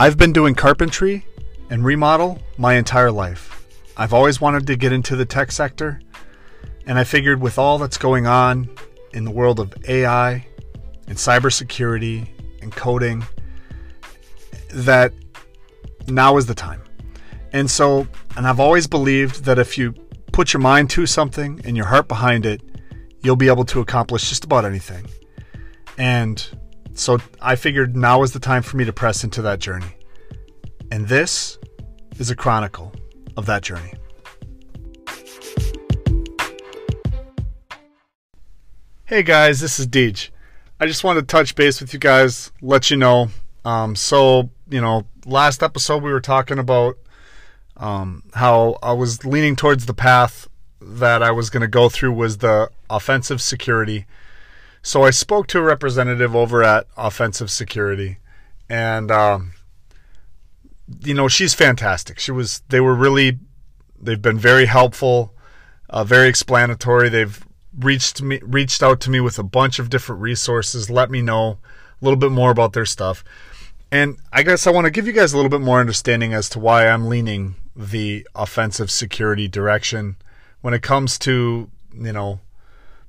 I've been doing carpentry and remodel my entire life. I've always wanted to get into the tech sector, and I figured with all that's going on in the world of AI and cybersecurity and coding, that now is the time. And so, and I've always believed that if you put your mind to something and your heart behind it, you'll be able to accomplish just about anything. And so I figured now is the time for me to press into that journey. And this is a chronicle of that journey. Hey guys, this is Deej. I just wanted to touch base with you guys, let you know. Um, so, you know, last episode we were talking about um, how I was leaning towards the path that I was going to go through was the offensive security so I spoke to a representative over at Offensive Security, and um, you know she's fantastic. She was. They were really. They've been very helpful, uh, very explanatory. They've reached me, reached out to me with a bunch of different resources. Let me know a little bit more about their stuff, and I guess I want to give you guys a little bit more understanding as to why I'm leaning the offensive security direction when it comes to you know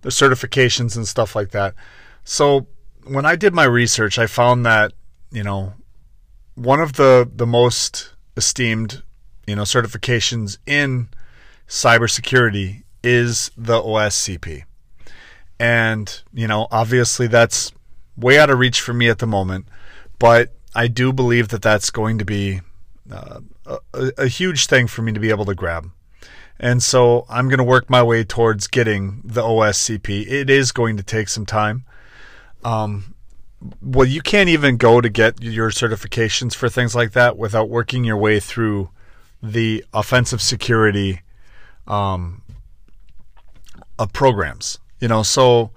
certifications and stuff like that. So when I did my research, I found that you know one of the the most esteemed you know certifications in cybersecurity is the OSCP, and you know obviously that's way out of reach for me at the moment, but I do believe that that's going to be uh, a, a huge thing for me to be able to grab. And so I'm going to work my way towards getting the OSCP. It is going to take some time. Um, well, you can't even go to get your certifications for things like that without working your way through the offensive security um, of programs. You know, so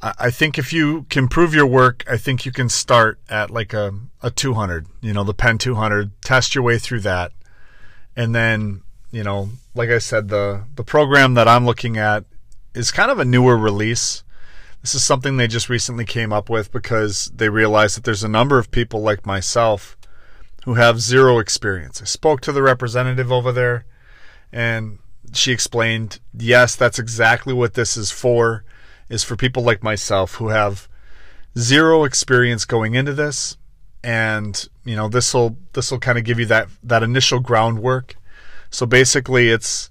I think if you can prove your work, I think you can start at like a, a 200, you know, the Pen 200, test your way through that. And then you know, like I said, the the program that I'm looking at is kind of a newer release. This is something they just recently came up with because they realized that there's a number of people like myself who have zero experience. I spoke to the representative over there and she explained, "Yes, that's exactly what this is for is for people like myself who have zero experience going into this and, you know, this will this will kind of give you that that initial groundwork so basically, it's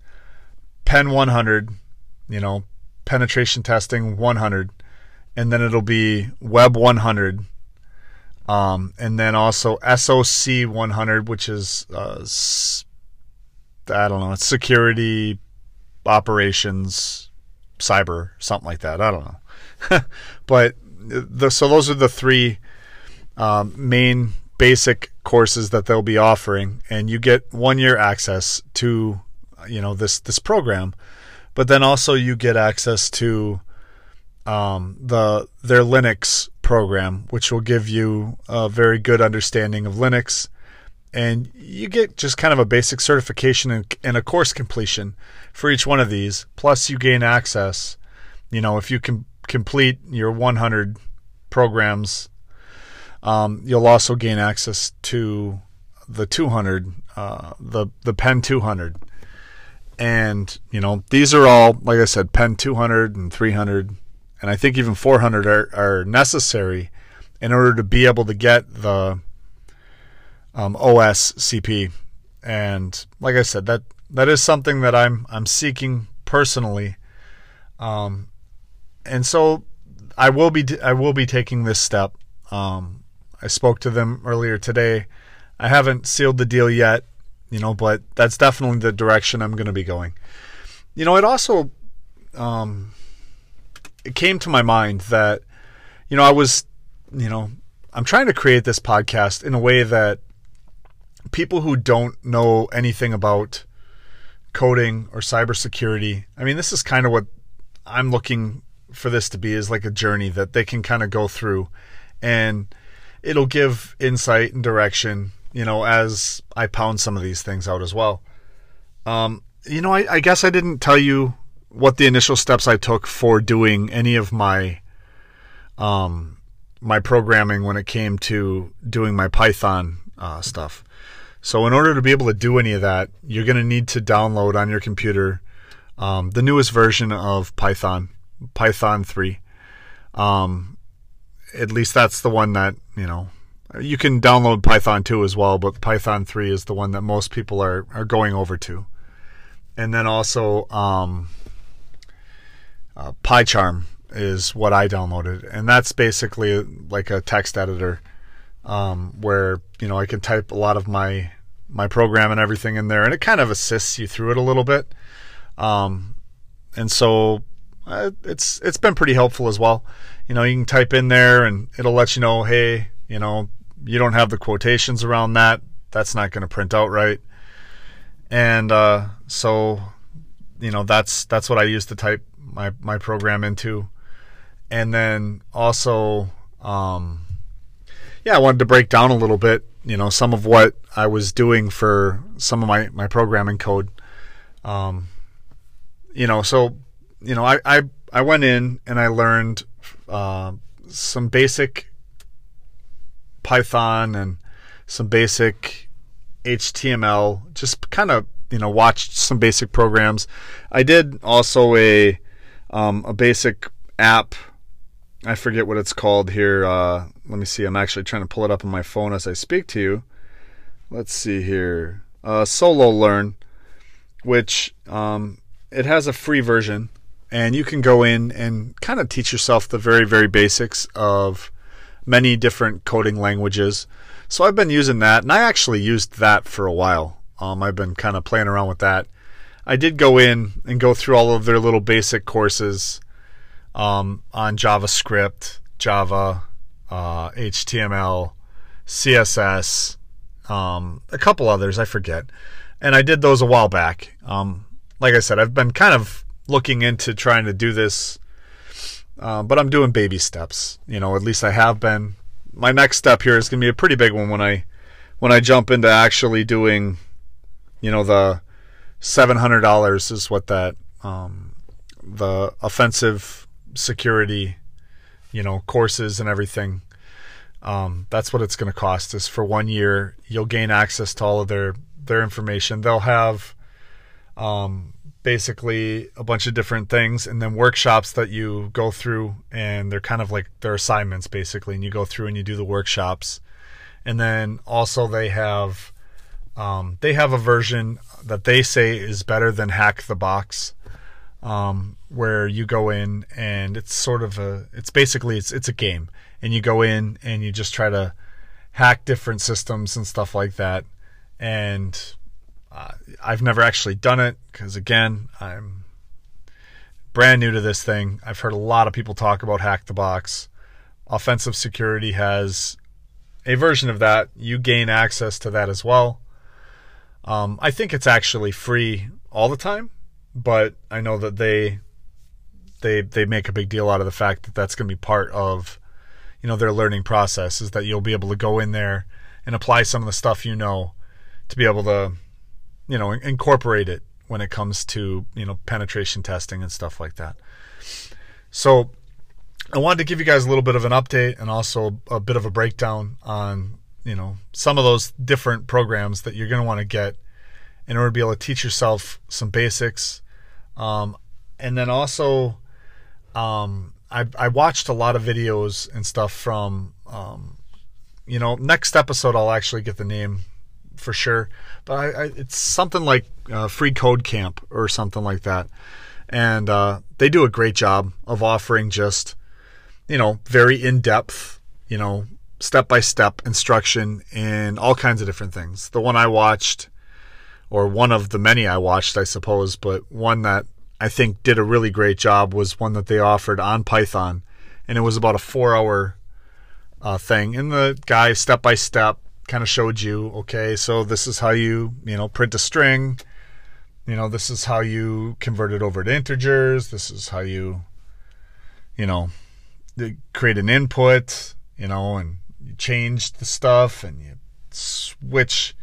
Pen 100, you know, penetration testing 100, and then it'll be Web 100, um, and then also SOC 100, which is uh, I don't know, it's security operations, cyber, something like that. I don't know, but the, so those are the three um, main basic courses that they'll be offering and you get one year access to you know this this program. But then also you get access to um, the their Linux program which will give you a very good understanding of Linux. And you get just kind of a basic certification and, and a course completion for each one of these. Plus you gain access you know if you can complete your 100 programs um, you'll also gain access to the 200, uh, the the Pen 200, and you know these are all like I said, Pen 200 and 300, and I think even 400 are, are necessary in order to be able to get the um, OSCP. And like I said, that that is something that I'm I'm seeking personally. Um, and so I will be I will be taking this step. Um, I spoke to them earlier today. I haven't sealed the deal yet, you know, but that's definitely the direction I'm going to be going. You know, it also um, it came to my mind that you know I was you know I'm trying to create this podcast in a way that people who don't know anything about coding or cybersecurity. I mean, this is kind of what I'm looking for this to be is like a journey that they can kind of go through and it'll give insight and direction, you know, as I pound some of these things out as well. Um, you know, I, I guess I didn't tell you what the initial steps I took for doing any of my um, my programming when it came to doing my Python uh, stuff. So in order to be able to do any of that, you're going to need to download on your computer um, the newest version of Python, Python 3. Um, at least that's the one that you know. You can download Python 2 as well, but Python 3 is the one that most people are are going over to. And then also um, uh, PyCharm is what I downloaded, and that's basically like a text editor um, where you know I can type a lot of my my program and everything in there, and it kind of assists you through it a little bit. Um, and so uh, it's it's been pretty helpful as well. You know, you can type in there, and it'll let you know, hey, you know, you don't have the quotations around that. That's not going to print out right. And uh, so, you know, that's that's what I use to type my my program into. And then also, um, yeah, I wanted to break down a little bit, you know, some of what I was doing for some of my my programming code. Um, you know, so you know, I I, I went in and I learned uh, some basic Python and some basic HTML, just kind of you know watched some basic programs. I did also a um, a basic app. I forget what it's called here. Uh, let me see. I'm actually trying to pull it up on my phone as I speak to you. Let's see here. Uh, SoloLearn, which um, it has a free version, and you can go in and kind of teach yourself the very very basics of many different coding languages. So I've been using that, and I actually used that for a while. Um, I've been kind of playing around with that. I did go in and go through all of their little basic courses um, on JavaScript, Java, uh, HTML, CSS, um, a couple others I forget, and I did those a while back. Um, like I said, I've been kind of looking into trying to do this, uh, but I'm doing baby steps. You know, at least I have been. My next step here is going to be a pretty big one when I when I jump into actually doing, you know, the seven hundred dollars is what that um, the offensive security, you know, courses and everything. Um, that's what it's going to cost. Is for one year, you'll gain access to all of their their information. They'll have um, basically a bunch of different things, and then workshops that you go through, and they're kind of like their assignments basically, and you go through and you do the workshops, and then also they have um, they have a version that they say is better than Hack the Box, um, where you go in and it's sort of a it's basically it's it's a game, and you go in and you just try to hack different systems and stuff like that, and uh, I've never actually done it because again I'm brand new to this thing. I've heard a lot of people talk about Hack the Box. Offensive Security has a version of that. You gain access to that as well. Um, I think it's actually free all the time, but I know that they they they make a big deal out of the fact that that's going to be part of you know their learning process is that you'll be able to go in there and apply some of the stuff you know to be able to you know incorporate it when it comes to you know penetration testing and stuff like that. So I wanted to give you guys a little bit of an update and also a bit of a breakdown on you know some of those different programs that you're going to want to get in order to be able to teach yourself some basics um, and then also um, I, I watched a lot of videos and stuff from um, you know next episode i'll actually get the name for sure but I, I, it's something like uh, freeCodeCamp or something like that and uh, they do a great job of offering just you know very in-depth you know step by step instruction in all kinds of different things. The one I watched, or one of the many I watched, I suppose, but one that I think did a really great job was one that they offered on Python. And it was about a four hour uh, thing. And the guy, step by step, kind of showed you okay, so this is how you, you know, print a string. You know, this is how you convert it over to integers. This is how you, you know, create an input, you know, and you change the stuff and you switch,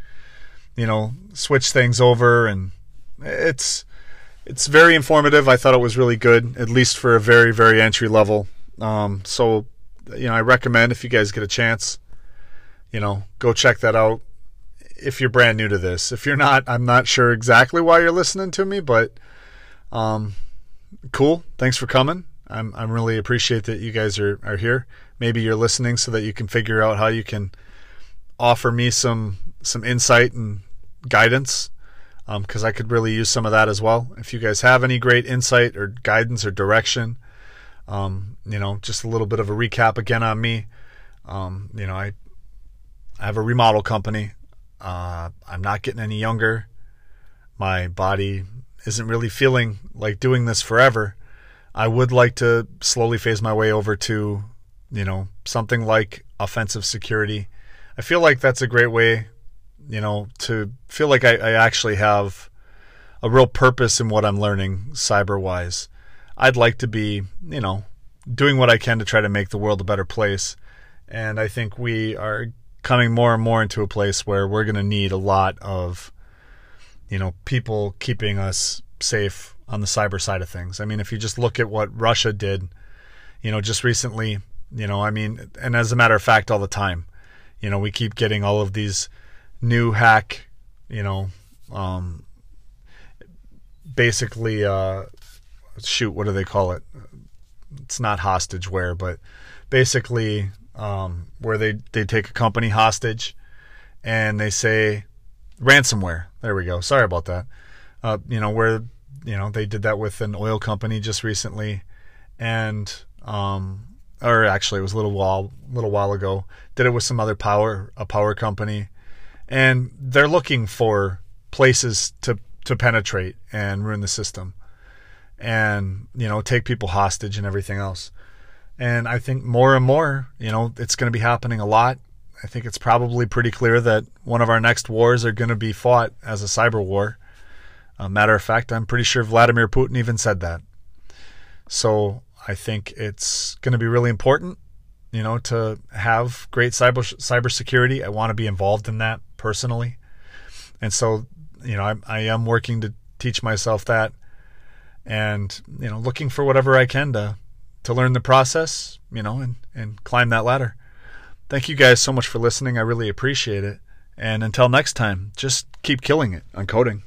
you know, switch things over, and it's it's very informative. I thought it was really good, at least for a very very entry level. Um, so, you know, I recommend if you guys get a chance, you know, go check that out if you're brand new to this. If you're not, I'm not sure exactly why you're listening to me, but um, cool. Thanks for coming. I'm I'm really appreciate that you guys are are here. Maybe you're listening so that you can figure out how you can offer me some some insight and guidance um, because I could really use some of that as well. If you guys have any great insight or guidance or direction, um, you know, just a little bit of a recap again on me. Um, you know, I I have a remodel company. Uh, I'm not getting any younger. My body isn't really feeling like doing this forever. I would like to slowly phase my way over to, you know, something like offensive security. I feel like that's a great way, you know, to feel like I, I actually have a real purpose in what I'm learning cyber wise. I'd like to be, you know, doing what I can to try to make the world a better place. And I think we are coming more and more into a place where we're going to need a lot of you know people keeping us safe on the cyber side of things. I mean, if you just look at what Russia did, you know, just recently, you know, I mean, and as a matter of fact, all the time, you know, we keep getting all of these new hack, you know, um, basically, uh, shoot, what do they call it? It's not hostageware, but basically um, where they, they take a company hostage and they say ransomware. There we go. Sorry about that. Uh, you know, where, you know, they did that with an oil company just recently and, um, or actually it was a little while, little while ago, did it with some other power, a power company. And they're looking for places to, to penetrate and ruin the system and, you know, take people hostage and everything else. And I think more and more, you know, it's going to be happening a lot. I think it's probably pretty clear that one of our next wars are going to be fought as a cyber war. A matter of fact, I'm pretty sure Vladimir Putin even said that. So I think it's going to be really important, you know, to have great cyber cybersecurity. I want to be involved in that personally, and so you know, I, I am working to teach myself that, and you know, looking for whatever I can to to learn the process, you know, and, and climb that ladder. Thank you guys so much for listening. I really appreciate it. And until next time, just keep killing it on coding.